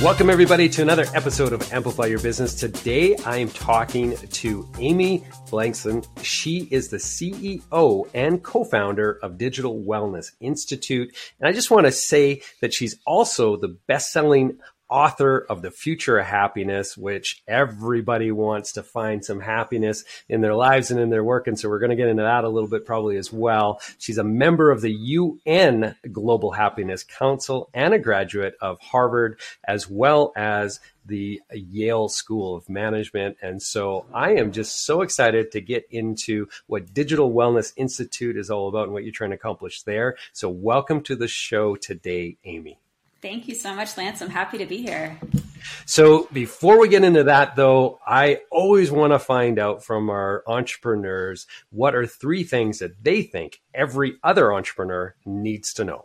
Welcome, everybody, to another episode of Amplify Your Business. Today, I am talking to Amy Blankson. She is the CEO and co founder of Digital Wellness Institute. And I just want to say that she's also the best selling author of The Future of Happiness, which everybody wants to find some happiness in their lives and in their work. And so we're going to get into that a little bit probably as well. She's a member of the UN Global Happiness Council and a graduate of Harvard, as well as the Yale School of Management. And so I am just so excited to get into what Digital Wellness Institute is all about and what you're trying to accomplish there. So welcome to the show today, Amy. Thank you so much, Lance. I'm happy to be here. So, before we get into that, though, I always want to find out from our entrepreneurs what are three things that they think every other entrepreneur needs to know.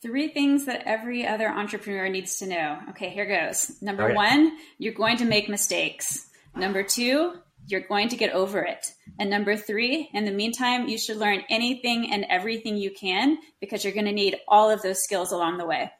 Three things that every other entrepreneur needs to know. Okay, here goes. Number okay. one, you're going to make mistakes. Number two, you're going to get over it. And number three, in the meantime, you should learn anything and everything you can because you're going to need all of those skills along the way.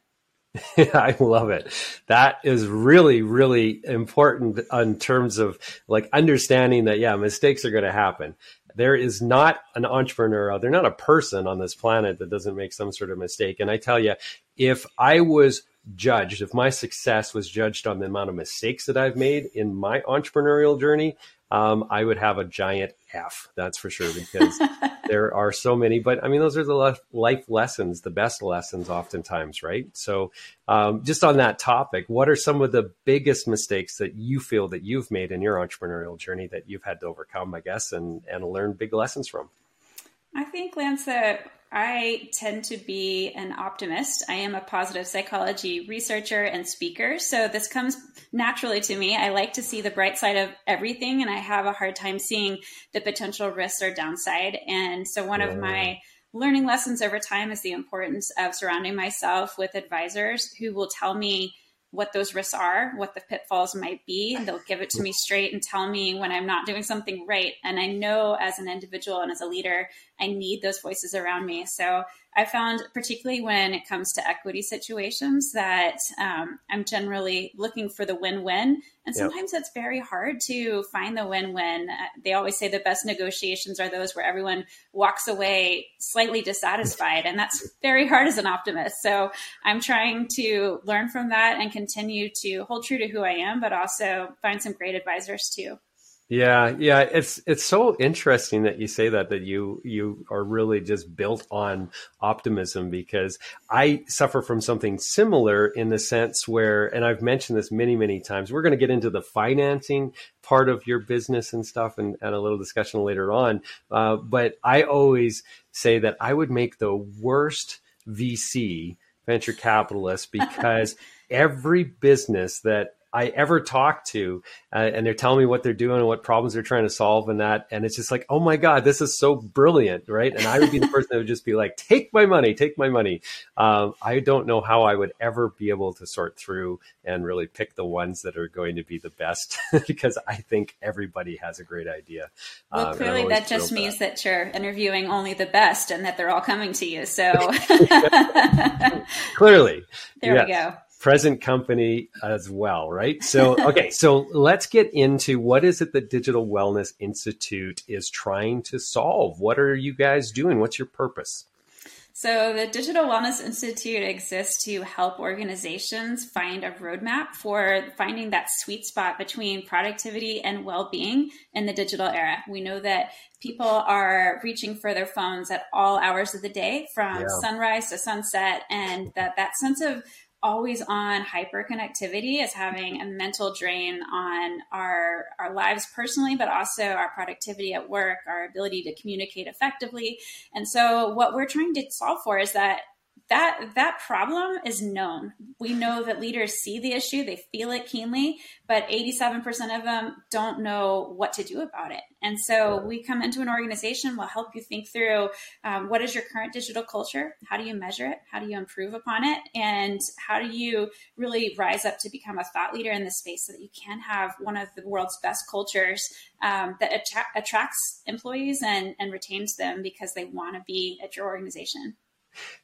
I love it. That is really, really important in terms of like understanding that, yeah, mistakes are going to happen. There is not an entrepreneur, uh, there's not a person on this planet that doesn't make some sort of mistake. And I tell you, if I was judged, if my success was judged on the amount of mistakes that I've made in my entrepreneurial journey, um, I would have a giant F, that's for sure, because there are so many. But I mean, those are the life lessons, the best lessons, oftentimes, right? So, um, just on that topic, what are some of the biggest mistakes that you feel that you've made in your entrepreneurial journey that you've had to overcome, I guess, and and learn big lessons from? I think, Lance, that I tend to be an optimist. I am a positive psychology researcher and speaker. So this comes naturally to me. I like to see the bright side of everything, and I have a hard time seeing the potential risks or downside. And so, one of my learning lessons over time is the importance of surrounding myself with advisors who will tell me what those risks are, what the pitfalls might be. They'll give it to me straight and tell me when I'm not doing something right. And I know as an individual and as a leader, I need those voices around me. So I found, particularly when it comes to equity situations, that um, I'm generally looking for the win win. And sometimes yep. it's very hard to find the win win. Uh, they always say the best negotiations are those where everyone walks away slightly dissatisfied. And that's very hard as an optimist. So I'm trying to learn from that and continue to hold true to who I am, but also find some great advisors too. Yeah, yeah, it's it's so interesting that you say that that you you are really just built on optimism because I suffer from something similar in the sense where and I've mentioned this many many times. We're going to get into the financing part of your business and stuff and, and a little discussion later on. Uh, but I always say that I would make the worst VC venture capitalist because every business that I ever talk to, uh, and they're telling me what they're doing and what problems they're trying to solve, and that, and it's just like, oh my god, this is so brilliant, right? And I would be the person that would just be like, take my money, take my money. Um, I don't know how I would ever be able to sort through and really pick the ones that are going to be the best, because I think everybody has a great idea. Well, um, clearly that just means that. that you're interviewing only the best, and that they're all coming to you. So clearly, there yes. we go present company as well, right? So, okay, so let's get into what is it that Digital Wellness Institute is trying to solve? What are you guys doing? What's your purpose? So, the Digital Wellness Institute exists to help organizations find a roadmap for finding that sweet spot between productivity and well being in the digital era. We know that people are reaching for their phones at all hours of the day from yeah. sunrise to sunset, and that, that sense of always on hyperconnectivity is having a mental drain on our our lives personally but also our productivity at work our ability to communicate effectively. And so what we're trying to solve for is that that that problem is known. We know that leaders see the issue, they feel it keenly, but 87% of them don't know what to do about it. And so we come into an organization, we'll help you think through um, what is your current digital culture? How do you measure it? How do you improve upon it? And how do you really rise up to become a thought leader in this space so that you can have one of the world's best cultures um, that attra- attracts employees and, and retains them because they want to be at your organization?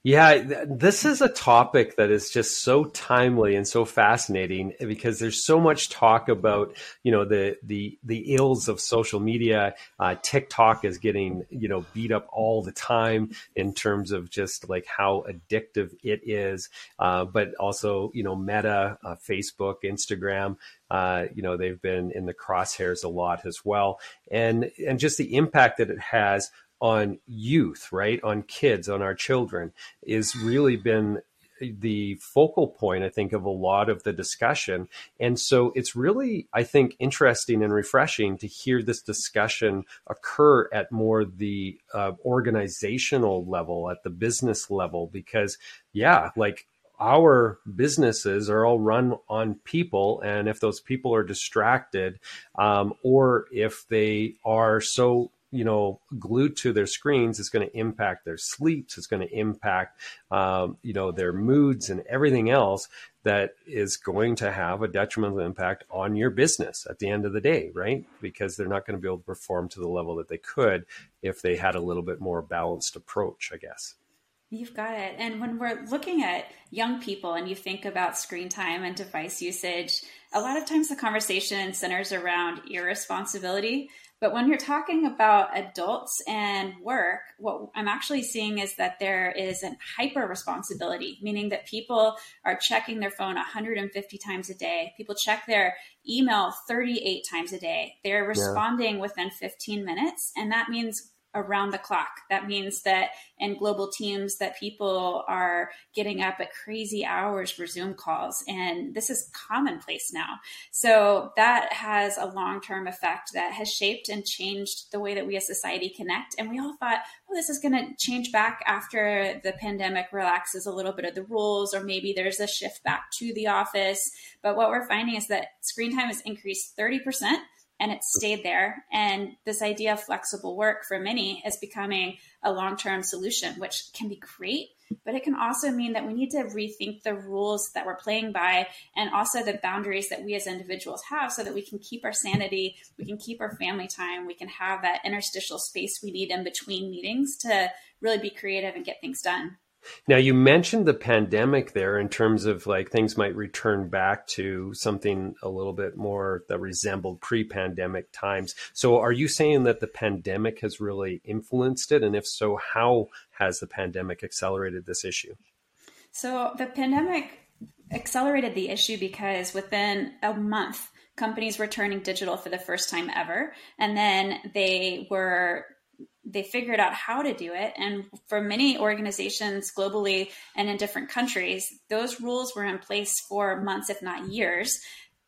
Yeah, this is a topic that is just so timely and so fascinating because there's so much talk about you know the the the ills of social media. Uh, TikTok is getting you know beat up all the time in terms of just like how addictive it is, uh, but also you know Meta, uh, Facebook, Instagram. Uh, you know they've been in the crosshairs a lot as well, and and just the impact that it has on youth, right? On kids, on our children, is really been the focal point, I think, of a lot of the discussion. And so it's really, I think, interesting and refreshing to hear this discussion occur at more the uh, organizational level, at the business level, because, yeah, like our businesses are all run on people and if those people are distracted um, or if they are so you know glued to their screens is going to impact their sleeps it's going to impact um, you know their moods and everything else that is going to have a detrimental impact on your business at the end of the day right because they're not going to be able to perform to the level that they could if they had a little bit more balanced approach i guess You've got it. And when we're looking at young people and you think about screen time and device usage, a lot of times the conversation centers around irresponsibility. But when you're talking about adults and work, what I'm actually seeing is that there is an hyper responsibility, meaning that people are checking their phone 150 times a day. People check their email 38 times a day. They're responding yeah. within 15 minutes. And that means around the clock. That means that in global teams that people are getting up at crazy hours for Zoom calls and this is commonplace now. So that has a long-term effect that has shaped and changed the way that we as society connect and we all thought, "Oh, this is going to change back after the pandemic relaxes a little bit of the rules or maybe there's a shift back to the office." But what we're finding is that screen time has increased 30% and it stayed there. And this idea of flexible work for many is becoming a long term solution, which can be great, but it can also mean that we need to rethink the rules that we're playing by and also the boundaries that we as individuals have so that we can keep our sanity, we can keep our family time, we can have that interstitial space we need in between meetings to really be creative and get things done. Now, you mentioned the pandemic there in terms of like things might return back to something a little bit more that resembled pre pandemic times. So, are you saying that the pandemic has really influenced it? And if so, how has the pandemic accelerated this issue? So, the pandemic accelerated the issue because within a month, companies were turning digital for the first time ever. And then they were they figured out how to do it. And for many organizations globally and in different countries, those rules were in place for months, if not years.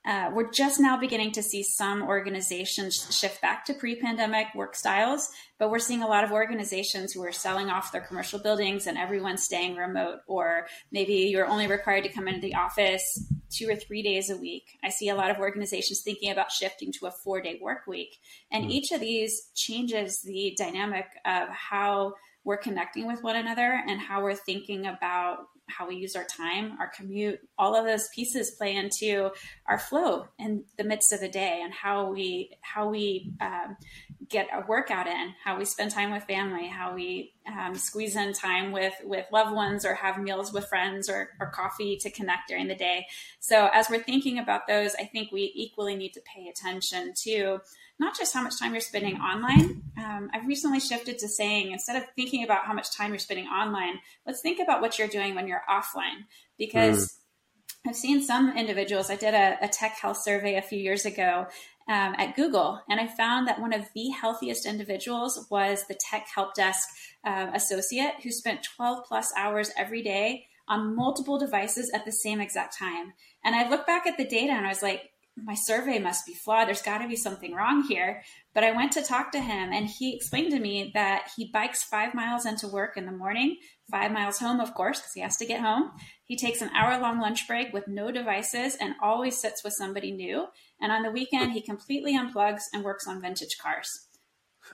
Uh, we're just now beginning to see some organizations shift back to pre pandemic work styles, but we're seeing a lot of organizations who are selling off their commercial buildings and everyone's staying remote, or maybe you're only required to come into the office two or three days a week. I see a lot of organizations thinking about shifting to a four day work week. And mm. each of these changes the dynamic of how we're connecting with one another and how we're thinking about how we use our time, our commute, all of those pieces play into our flow in the midst of the day and how we how we um, get a workout in, how we spend time with family, how we um, squeeze in time with with loved ones or have meals with friends or, or coffee to connect during the day. So as we're thinking about those, I think we equally need to pay attention to not just how much time you're spending online. Um, I've recently shifted to saying instead of thinking about how much time you're spending online, let's think about what you're doing when you're offline because. Mm. I've seen some individuals. I did a, a, tech health survey a few years ago um, at Google, and I found that one of the healthiest individuals was the tech help desk uh, associate who spent 12 plus hours every day on multiple devices at the same exact time. And I look back at the data and I was like, my survey must be flawed. There's got to be something wrong here. But I went to talk to him, and he explained to me that he bikes five miles into work in the morning, five miles home, of course, because he has to get home. He takes an hour long lunch break with no devices and always sits with somebody new. And on the weekend, he completely unplugs and works on vintage cars.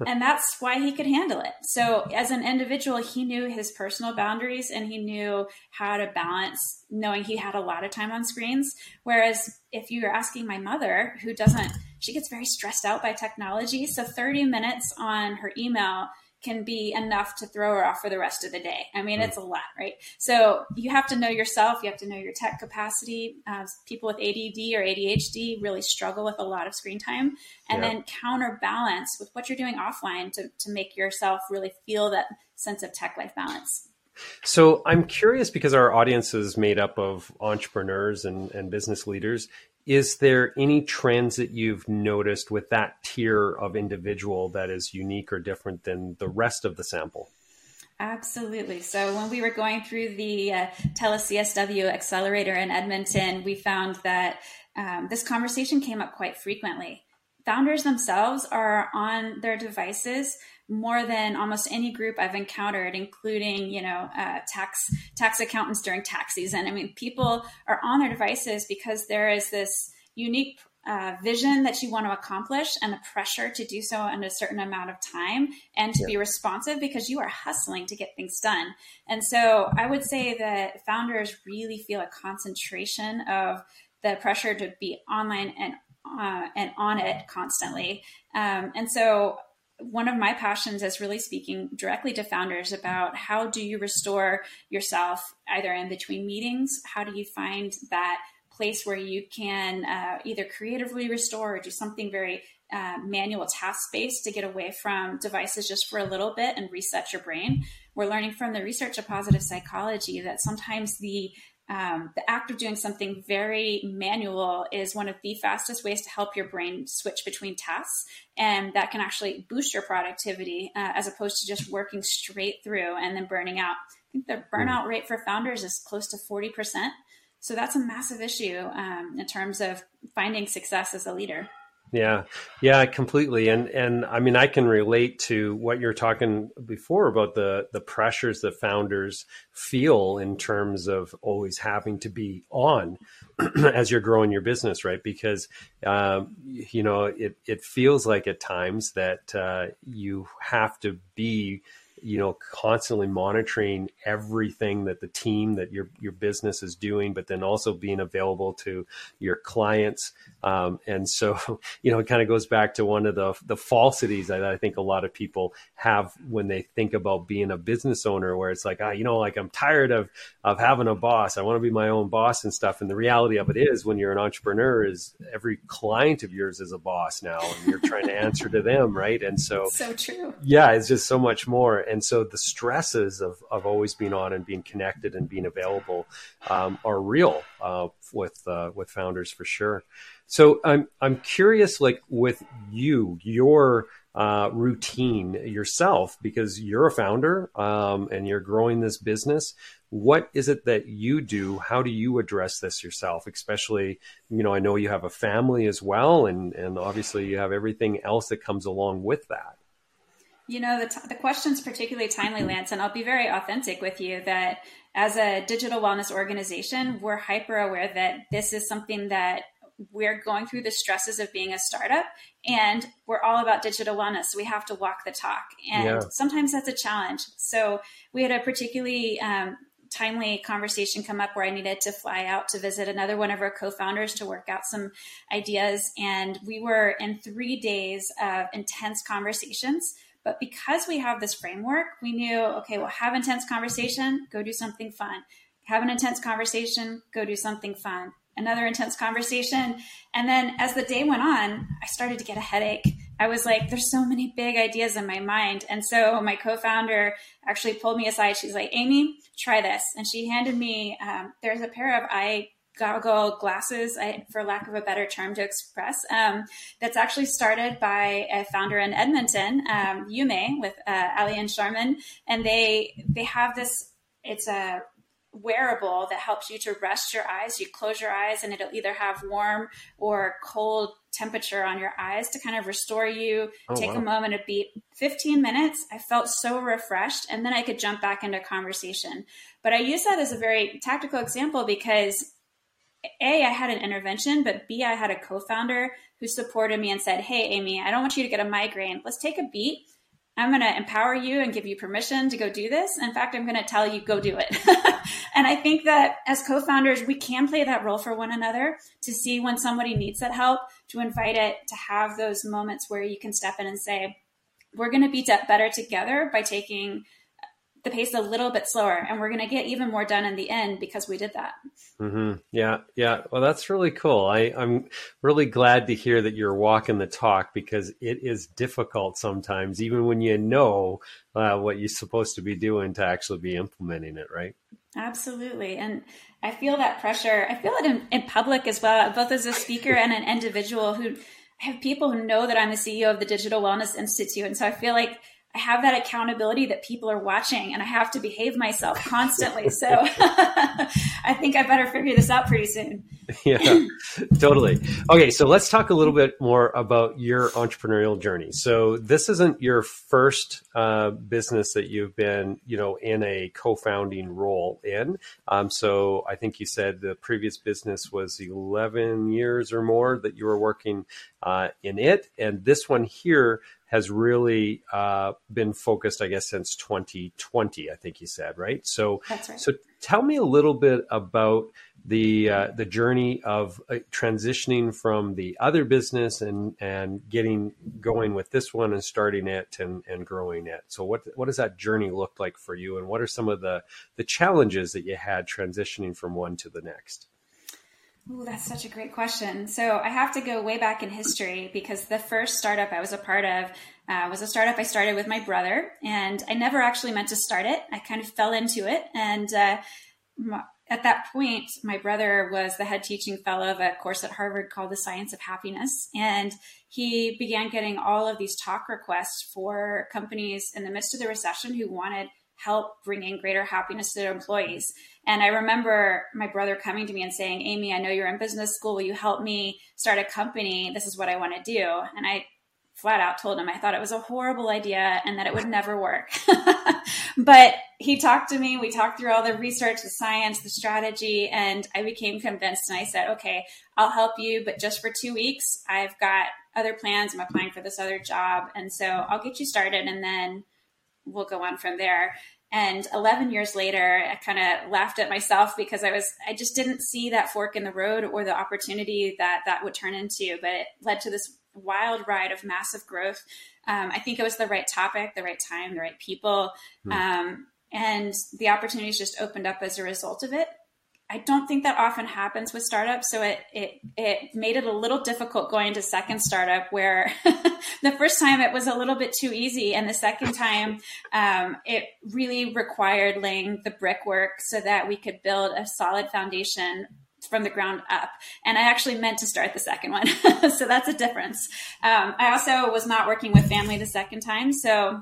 and that's why he could handle it. So, as an individual, he knew his personal boundaries and he knew how to balance knowing he had a lot of time on screens. Whereas, if you're asking my mother, who doesn't, she gets very stressed out by technology. So, 30 minutes on her email can be enough to throw her off for the rest of the day. I mean, mm. it's a lot, right? So you have to know yourself. You have to know your tech capacity. Uh, people with ADD or ADHD really struggle with a lot of screen time, and then counterbalance with what you're doing offline to to make yourself really feel that sense of tech life balance. So I'm curious because our audience is made up of entrepreneurs and, and business leaders. Is there any trends that you've noticed with that tier of individual that is unique or different than the rest of the sample? Absolutely. So when we were going through the uh, TeleCSW accelerator in Edmonton, we found that um, this conversation came up quite frequently. Founders themselves are on their devices more than almost any group I've encountered, including you know uh, tax tax accountants during tax season. I mean, people are on their devices because there is this unique uh, vision that you want to accomplish and the pressure to do so in a certain amount of time and to yeah. be responsive because you are hustling to get things done. And so I would say that founders really feel a concentration of the pressure to be online and uh, and on it constantly. Um, and so one of my passions is really speaking directly to founders about how do you restore yourself either in between meetings how do you find that place where you can uh, either creatively restore or do something very uh, manual task based to get away from devices just for a little bit and reset your brain we're learning from the research of positive psychology that sometimes the um, the act of doing something very manual is one of the fastest ways to help your brain switch between tasks. And that can actually boost your productivity uh, as opposed to just working straight through and then burning out. I think the burnout mm. rate for founders is close to 40%. So that's a massive issue um, in terms of finding success as a leader. Yeah, yeah, completely. And and I mean, I can relate to what you're talking before about the the pressures that founders feel in terms of always having to be on as you're growing your business, right? Because um, you know it it feels like at times that uh, you have to be you know constantly monitoring everything that the team that your your business is doing but then also being available to your clients. Um, and so you know it kind of goes back to one of the the falsities that I think a lot of people have when they think about being a business owner where it's like ah you know like I'm tired of of having a boss. I want to be my own boss and stuff. And the reality of it is when you're an entrepreneur is every client of yours is a boss now and you're trying to answer to them right? And so so true. Yeah it's just so much more. And so the stresses of, of always being on and being connected and being available um, are real uh, with uh, with founders for sure. So I'm I'm curious, like with you, your uh, routine yourself, because you're a founder um, and you're growing this business. What is it that you do? How do you address this yourself? Especially, you know, I know you have a family as well, and and obviously you have everything else that comes along with that. You know, the, t- the question's particularly timely, Lance, and I'll be very authentic with you that as a digital wellness organization, we're hyper aware that this is something that we're going through the stresses of being a startup and we're all about digital wellness. So we have to walk the talk. And yeah. sometimes that's a challenge. So we had a particularly um, timely conversation come up where I needed to fly out to visit another one of our co-founders to work out some ideas. And we were in three days of intense conversations but because we have this framework, we knew, okay, well, have intense conversation, go do something fun. Have an intense conversation, go do something fun. Another intense conversation. And then as the day went on, I started to get a headache. I was like, there's so many big ideas in my mind. And so my co founder actually pulled me aside. She's like, Amy, try this. And she handed me, um, there's a pair of eye goggle glasses, I, for lack of a better term to express, um, that's actually started by a founder in Edmonton, um, Yume, with uh, Ali and Sharman, and they they have this. It's a wearable that helps you to rest your eyes. You close your eyes, and it'll either have warm or cold temperature on your eyes to kind of restore you. Oh, take wow. a moment to beat 15 minutes. I felt so refreshed, and then I could jump back into conversation. But I use that as a very tactical example because a, I had an intervention, but B, I had a co founder who supported me and said, Hey, Amy, I don't want you to get a migraine. Let's take a beat. I'm going to empower you and give you permission to go do this. In fact, I'm going to tell you, go do it. and I think that as co founders, we can play that role for one another to see when somebody needs that help, to invite it, to have those moments where you can step in and say, we're going to be better together by taking the pace a little bit slower and we're going to get even more done in the end because we did that. Mm-hmm. yeah yeah. Well that's really cool. I, i'm really glad to hear that you're walking the talk because it is difficult sometimes even when you know uh, what you're supposed to be doing to actually be implementing it right? Absolutely. And i feel that pressure. I feel it in, in public as well both as a speaker and an individual who I have people who know that I'm the CEO of the Digital Wellness Institute. And so I feel like I have that accountability that people are watching and I have to behave myself constantly. So I think I better figure this out pretty soon. yeah, totally. Okay, so let's talk a little bit more about your entrepreneurial journey. So this isn't your first uh, business that you've been, you know, in a co-founding role in. Um, so I think you said the previous business was 11 years or more that you were working uh, in it, and this one here has really uh, been focused, I guess, since 2020. I think you said, right? So, right. So, tell me a little bit about the uh, the journey of uh, transitioning from the other business and and getting going with this one and starting it and and growing it. So, what what does that journey look like for you, and what are some of the the challenges that you had transitioning from one to the next? Ooh, that's such a great question. So I have to go way back in history because the first startup I was a part of uh, was a startup I started with my brother, and I never actually meant to start it. I kind of fell into it, and uh, at that point, my brother was the head teaching fellow of a course at Harvard called The Science of Happiness, and he began getting all of these talk requests for companies in the midst of the recession who wanted help bring in greater happiness to their employees. And I remember my brother coming to me and saying, Amy, I know you're in business school. Will you help me start a company? This is what I want to do. And I flat out told him I thought it was a horrible idea and that it would never work. but he talked to me. We talked through all the research, the science, the strategy, and I became convinced. And I said, okay, I'll help you, but just for two weeks. I've got other plans. I'm applying for this other job. And so I'll get you started and then we'll go on from there. And 11 years later, I kind of laughed at myself because I was, I just didn't see that fork in the road or the opportunity that that would turn into. But it led to this wild ride of massive growth. Um, I think it was the right topic, the right time, the right people. Mm. Um, and the opportunities just opened up as a result of it. I don't think that often happens with startups. So it it it made it a little difficult going to second startup where the first time it was a little bit too easy, and the second time um, it really required laying the brickwork so that we could build a solid foundation from the ground up. And I actually meant to start the second one, so that's a difference. Um, I also was not working with family the second time, so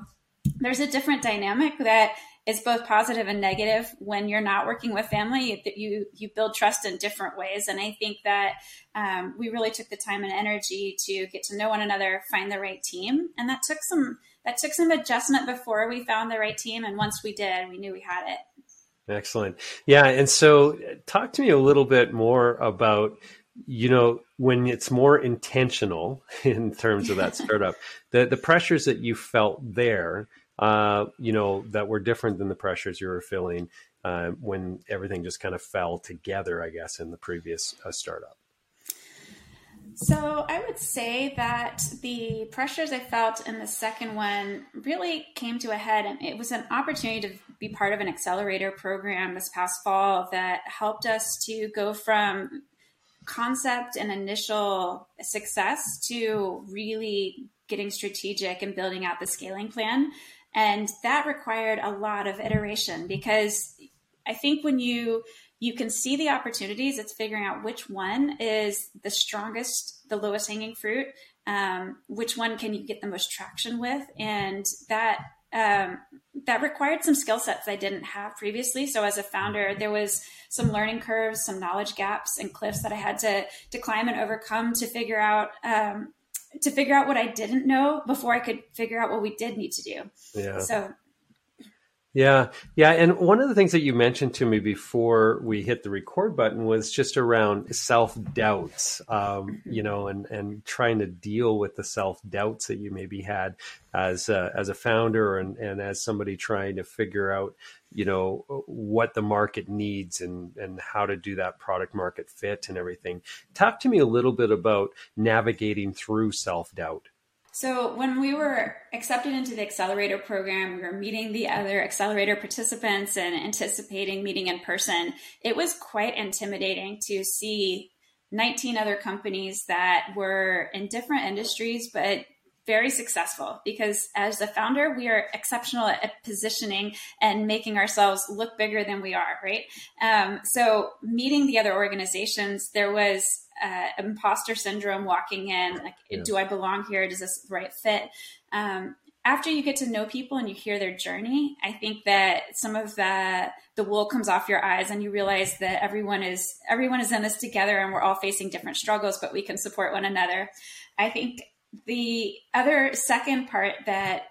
there's a different dynamic that is both positive and negative when you're not working with family. That you you build trust in different ways. And i think that um, we really took the time and energy to get to know one another find the right team. And that took some that took some adjustment before we found the right team. And once we did we knew we had it. Excellent. Yeah. And so talk to me a little bit more about you know when it's more intentional in terms of that startup the the pressures that you felt there uh, you know, that were different than the pressures you were feeling uh, when everything just kind of fell together, I guess, in the previous uh, startup? So I would say that the pressures I felt in the second one really came to a head, and it was an opportunity to be part of an accelerator program this past fall that helped us to go from concept and initial success to really getting strategic and building out the scaling plan. And that required a lot of iteration because I think when you you can see the opportunities, it's figuring out which one is the strongest, the lowest hanging fruit, um, which one can you get the most traction with, and that um, that required some skill sets I didn't have previously. So as a founder, there was some learning curves, some knowledge gaps, and cliffs that I had to to climb and overcome to figure out um, to figure out what I didn't know before I could figure out what we did need to do. Yeah. So yeah, yeah, and one of the things that you mentioned to me before we hit the record button was just around self doubts, um, you know, and and trying to deal with the self doubts that you maybe had as a, as a founder and and as somebody trying to figure out, you know, uh, what the market needs and and how to do that product market fit and everything. Talk to me a little bit about navigating through self doubt. So, when we were accepted into the accelerator program, we were meeting the other accelerator participants and anticipating meeting in person. It was quite intimidating to see 19 other companies that were in different industries, but very successful because as a founder, we are exceptional at positioning and making ourselves look bigger than we are, right? Um, so, meeting the other organizations, there was uh, imposter syndrome walking in like yeah. do i belong here does this right fit um, after you get to know people and you hear their journey i think that some of the the wool comes off your eyes and you realize that everyone is everyone is in this together and we're all facing different struggles but we can support one another i think the other second part that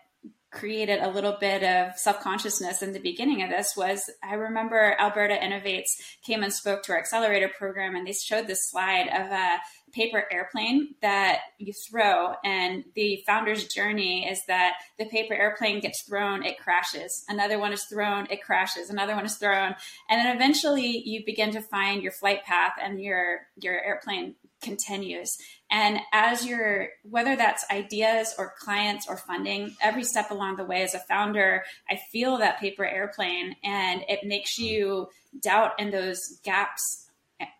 created a little bit of self-consciousness in the beginning of this was I remember Alberta Innovates came and spoke to our accelerator program and they showed this slide of a paper airplane that you throw and the founder's journey is that the paper airplane gets thrown it crashes. Another one is thrown it crashes. Another one is thrown. And then eventually you begin to find your flight path and your your airplane continues. And as you're, whether that's ideas or clients or funding, every step along the way as a founder, I feel that paper airplane and it makes you doubt in those gaps.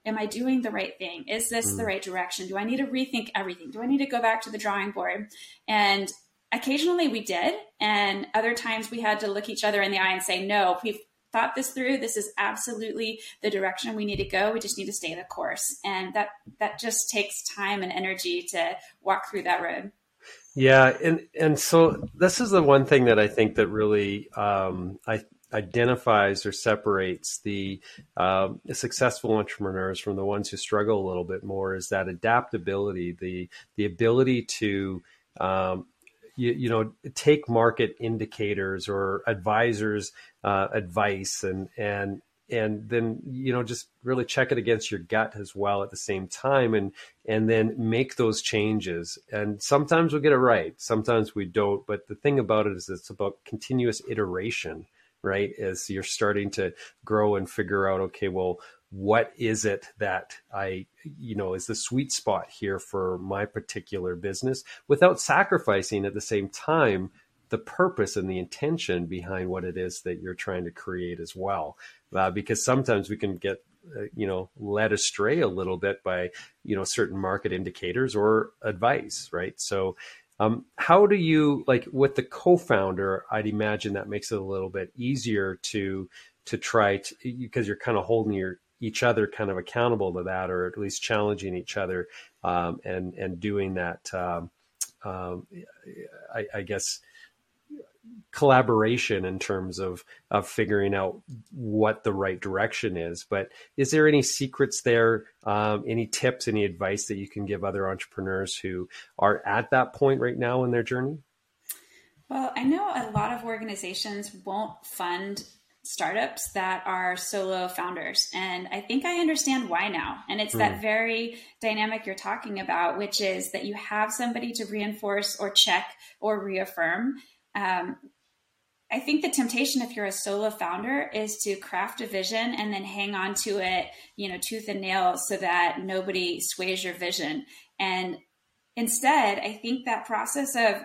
Am I doing the right thing? Is this mm. the right direction? Do I need to rethink everything? Do I need to go back to the drawing board? And occasionally we did. And other times we had to look each other in the eye and say, no, we've thought this through. This is absolutely the direction we need to go. We just need to stay the course. And that that just takes time and energy to walk through that road. Yeah, and and so this is the one thing that I think that really um, I identifies or separates the, um, successful entrepreneurs from the ones who struggle a little bit more is that adaptability, the the ability to um, you, you know take market indicators or advisors uh, advice and and and then you know just really check it against your gut as well at the same time and and then make those changes. And sometimes we'll get it right sometimes we don't but the thing about it is it's about continuous iteration right as you're starting to grow and figure out okay well what is it that I, you know, is the sweet spot here for my particular business without sacrificing at the same time the purpose and the intention behind what it is that you're trying to create as well. Uh, because sometimes we can get, uh, you know, led astray a little bit by, you know, certain market indicators or advice, right? So, um, how do you like with the co-founder? I'd imagine that makes it a little bit easier to to try to because you're kind of holding your each other kind of accountable to that, or at least challenging each other um, and and doing that. Um, um, I, I, guess collaboration in terms of of figuring out what the right direction is. But is there any secrets there? Um, any tips? Any advice that you can give other entrepreneurs who are at that point right now in their journey? Well, I know a lot of organizations won't fund startups that are solo founders. And I think I understand why now. And it's mm. that hmm. very dynamic you're talking about, which is that you have somebody to reinforce or check or reaffirm. Um, I think the temptation if you're a solo founder is to craft a vision and then hang on to it, you know, tooth and nail so that nobody sways your vision. And instead, I think that process of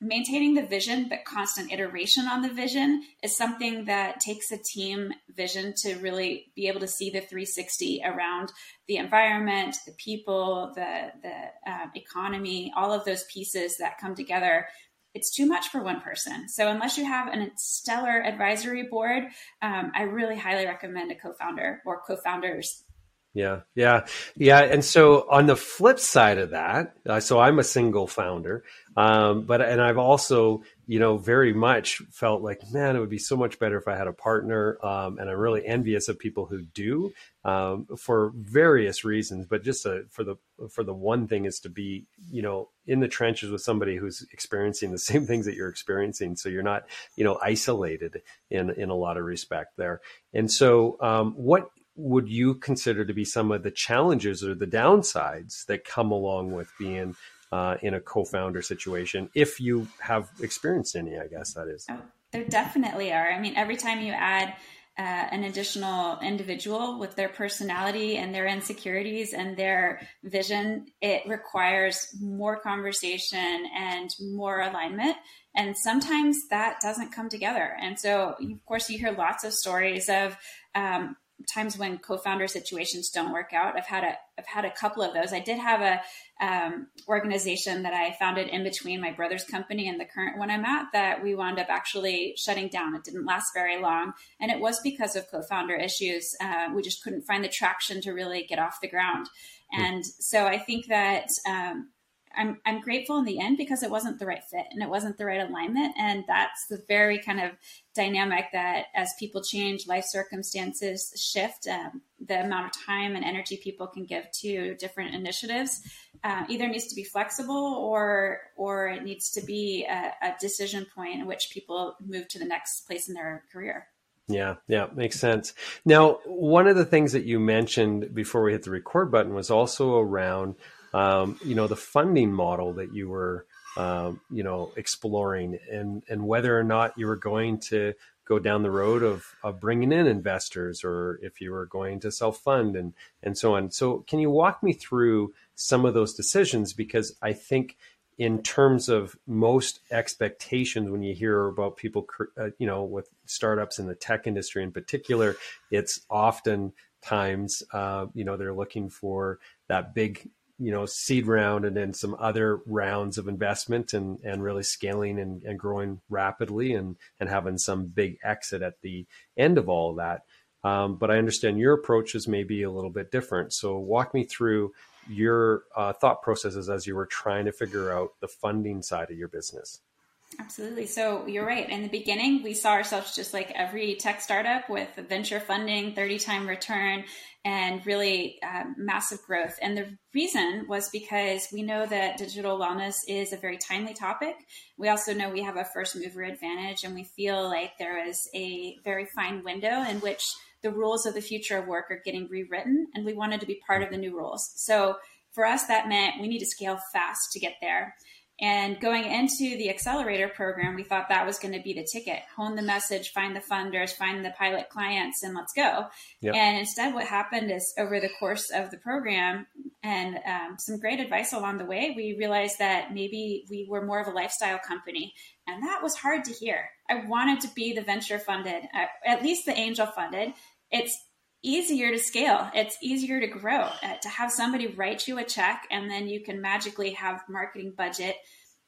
maintaining the vision but constant iteration on the vision is something that takes a team vision to really be able to see the 360 around the environment the people the the uh, economy all of those pieces that come together it's too much for one person. So unless you have a stellar advisory board um, i really highly recommend a co-founder or co-founders yeah, yeah, yeah. And so on the flip side of that, uh, so I'm a single founder, um, but and I've also, you know, very much felt like, man, it would be so much better if I had a partner. Um, and I'm really envious of people who do um, for various reasons. But just uh, for the for the one thing is to be, you know, in the trenches with somebody who's experiencing the same things that you're experiencing, so you're not, you know, isolated in in a lot of respect there. And so, um, what would you consider to be some of the challenges or the downsides that come along with being uh, in a co-founder situation if you have experienced any i guess that is oh, there definitely are i mean every time you add uh, an additional individual with their personality and their insecurities and their vision, it requires more conversation and more alignment. And sometimes that doesn't come together. And so, of course, you hear lots of stories of um, times when co-founder situations don't work out. I've had a I've had a couple of those. I did have a um, organization that I founded in between my brother's company and the current one I'm at that we wound up actually shutting down. It didn't last very long, and it was because of co-founder issues. Uh, we just couldn't find the traction to really get off the ground. Hmm. And so I think that um, I'm I'm grateful in the end because it wasn't the right fit and it wasn't the right alignment. And that's the very kind of dynamic that as people change, life circumstances shift, um, the amount of time and energy people can give to different initiatives uh, either needs to be flexible or or it needs to be a, a decision point in which people move to the next place in their career. Yeah, yeah, makes sense. Now, one of the things that you mentioned before we hit the record button was also around um, you know, the funding model that you were, um, you know, exploring and, and whether or not you were going to go down the road of, of bringing in investors or if you were going to self fund and, and so on. So can you walk me through some of those decisions? Because I think in terms of most expectations when you hear about people uh, you know with startups in the tech industry in particular it's often times uh, you know they're looking for that big you know seed round and then some other rounds of investment and and really scaling and, and growing rapidly and and having some big exit at the end of all of that. Um, but i understand your approach is maybe a little bit different. So walk me through your uh, thought processes as you were trying to figure out the funding side of your business Absolutely. So you're right. In the beginning, we saw ourselves just like every tech startup with venture funding, 30 time return, and really uh, massive growth. And the reason was because we know that digital wellness is a very timely topic. We also know we have a first mover advantage, and we feel like there is a very fine window in which the rules of the future of work are getting rewritten, and we wanted to be part of the new rules. So for us, that meant we need to scale fast to get there. And going into the accelerator program, we thought that was going to be the ticket hone the message, find the funders, find the pilot clients, and let's go. Yep. And instead, what happened is over the course of the program and um, some great advice along the way, we realized that maybe we were more of a lifestyle company. And that was hard to hear. I wanted to be the venture funded, uh, at least the angel funded. It's easier to scale. It's easier to grow, uh, to have somebody write you a check and then you can magically have marketing budget.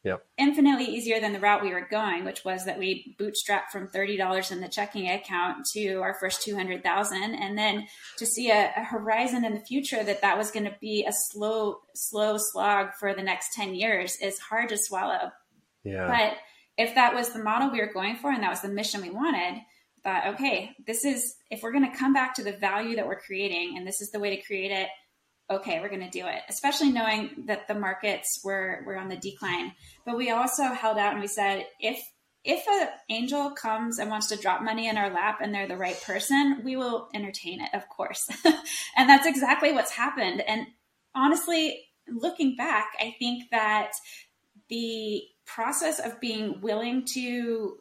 Yep. Infinitely easier than the route we were going, which was that we bootstrapped from thirty dollars in the checking account to our first two hundred thousand, and then to see a, a horizon in the future that that was going to be a slow, slow slog for the next ten years is hard to swallow. Yeah. But if that was the model we were going for, and that was the mission we wanted, thought, okay, this is, if we're going to come back to the value that we're creating and this is the way to create it, okay, we're going to do it, especially knowing that the markets were, were on the decline. But we also held out and we said, if, if an angel comes and wants to drop money in our lap and they're the right person, we will entertain it, of course. and that's exactly what's happened. And honestly, looking back, I think that the process of being willing to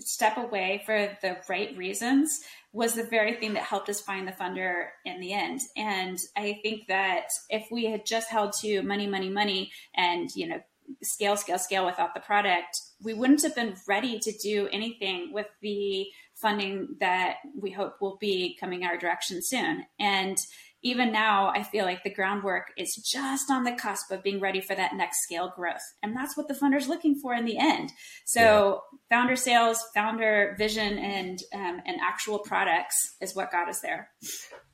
step away for the right reasons was the very thing that helped us find the funder in the end. And I think that if we had just held to money, money, money, and you know, scale, scale, scale without the product, we wouldn't have been ready to do anything with the funding that we hope will be coming our direction soon. And even now, I feel like the groundwork is just on the cusp of being ready for that next scale growth. And that's what the funder's looking for in the end. So, yeah. founder sales, founder vision, and, um, and actual products is what got us there.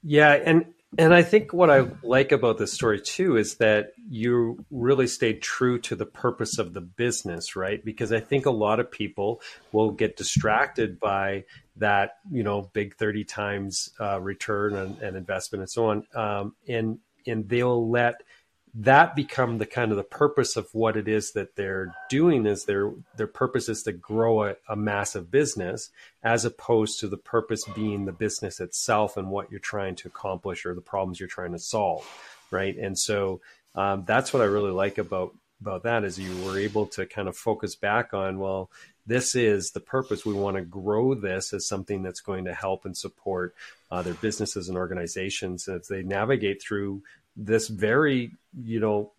Yeah. And and I think what I like about this story too is that you really stayed true to the purpose of the business, right? Because I think a lot of people will get distracted by that, you know, big 30 times uh, return and, and, investment and so on. Um, and, and they'll let that become the kind of the purpose of what it is that they're doing is their their purpose is to grow a, a, massive business as opposed to the purpose being the business itself and what you're trying to accomplish or the problems you're trying to solve right and so um, that's what i really like about about that is you were able to kind of focus back on, well, this is the purpose. We want to grow this as something that's going to help and support uh, their businesses and organizations as they navigate through this very, you know,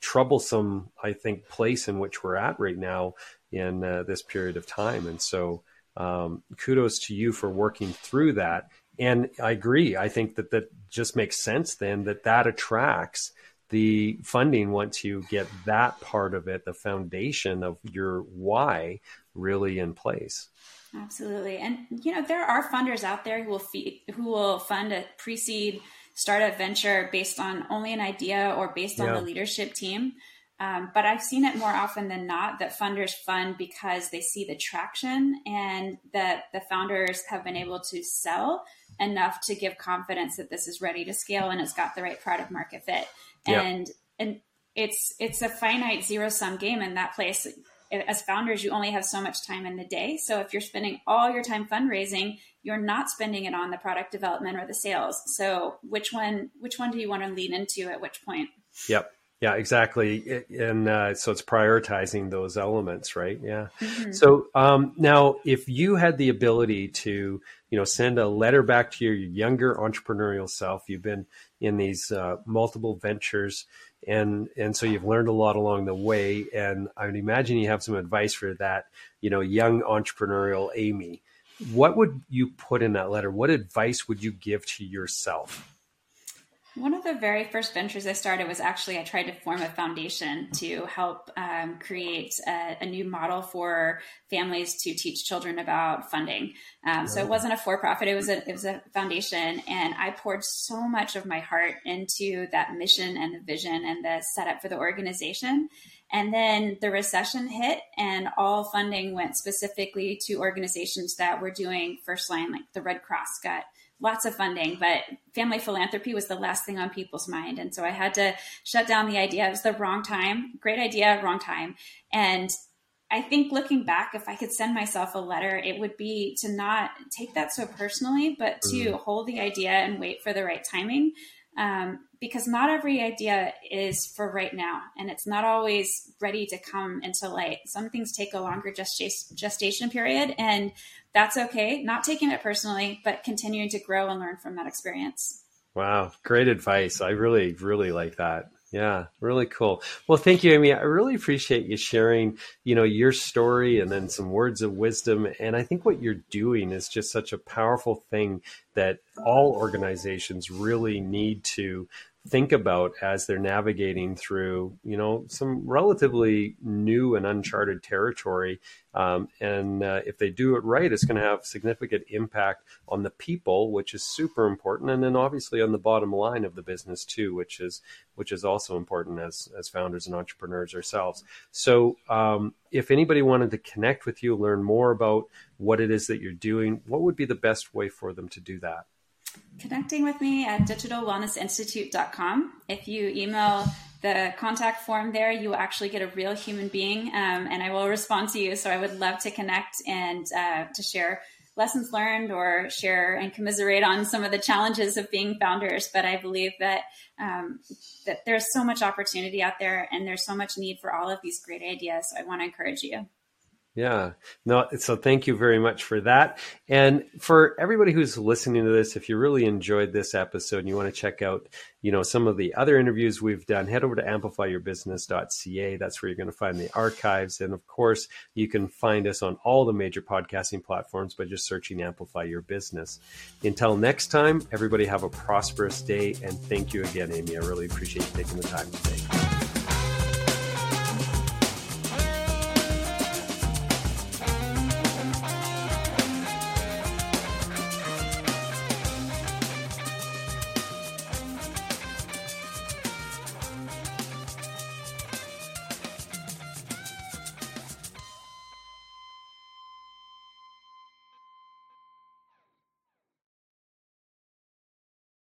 troublesome, I think, place in which we're at right now in uh, this period of time. And so, um, kudos to you for working through that. And I agree. I think that that just makes sense then that that attracts the funding once you get that part of it, the foundation of your why really in place. Absolutely. And you know, there are funders out there who will feed, who will fund a pre-seed startup venture based on only an idea or based on yeah. the leadership team. Um, but I've seen it more often than not that funders fund because they see the traction and that the founders have been able to sell enough to give confidence that this is ready to scale and it's got the right product market fit. And and it's it's a finite zero sum game in that place. As founders, you only have so much time in the day. So if you're spending all your time fundraising, you're not spending it on the product development or the sales. So which one which one do you want to lean into at which point? Yep. Yeah, exactly. And uh, so it's prioritizing those elements, right? Yeah. Mm-hmm. So um, now, if you had the ability to, you know, send a letter back to your younger entrepreneurial self, you've been in these uh, multiple ventures, and and so you've learned a lot along the way. And I would imagine you have some advice for that, you know, young entrepreneurial Amy. What would you put in that letter? What advice would you give to yourself? One of the very first ventures I started was actually I tried to form a foundation to help um, create a, a, new model for families to teach children about funding. Um, so it wasn't a for-profit; it was a it was a foundation, and I poured so much of my heart into that mission and the vision and the setup for the organization. And then the recession hit, and all funding went specifically to organizations that were doing first line, like the Red Cross got lots of funding, but family philanthropy was the last thing on people's mind. And so I had to shut down the idea. It was the wrong time. Great idea, wrong time. And I think looking back, if I could send myself a letter, it would be to not take that so personally, but to mm. hold the idea and wait for the right timing. Um, because not every idea is for right now, and it's not always ready to come into light. Some things take a longer gestation period, and that's okay. Not taking it personally, but continuing to grow and learn from that experience. Wow, great advice. I really, really like that. Yeah, really cool. Well, thank you, Amy. I really appreciate you sharing, you know, your story and then some words of wisdom. And I think what you're doing is just such a powerful thing that all organizations really need to think about as they're navigating through, you know, some relatively new and uncharted territory. Um, and uh, if they do it right, it's going to have significant impact on the people, which is super important, and then obviously on the bottom line of the business too, which is which is also important as as founders and entrepreneurs ourselves. So, um, if anybody wanted to connect with you, learn more about what it is that you're doing, what would be the best way for them to do that? Connecting with me at digitalwellnessinstitute.com. If you email the contact form there, you will actually get a real human being, um, and I will respond to you. So I would love to connect and uh, to share lessons learned or share and commiserate on some of the challenges of being founders. But I believe that um, that there's so much opportunity out there, and there's so much need for all of these great ideas. So I want to encourage you. Yeah. No, so thank you very much for that. And for everybody who's listening to this, if you really enjoyed this episode and you want to check out, you know, some of the other interviews we've done, head over to amplifyyourbusiness.ca. That's where you're going to find the archives. And of course, you can find us on all the major podcasting platforms by just searching Amplify Your Business. Until next time, everybody have a prosperous day. And thank you again, Amy. I really appreciate you taking the time today.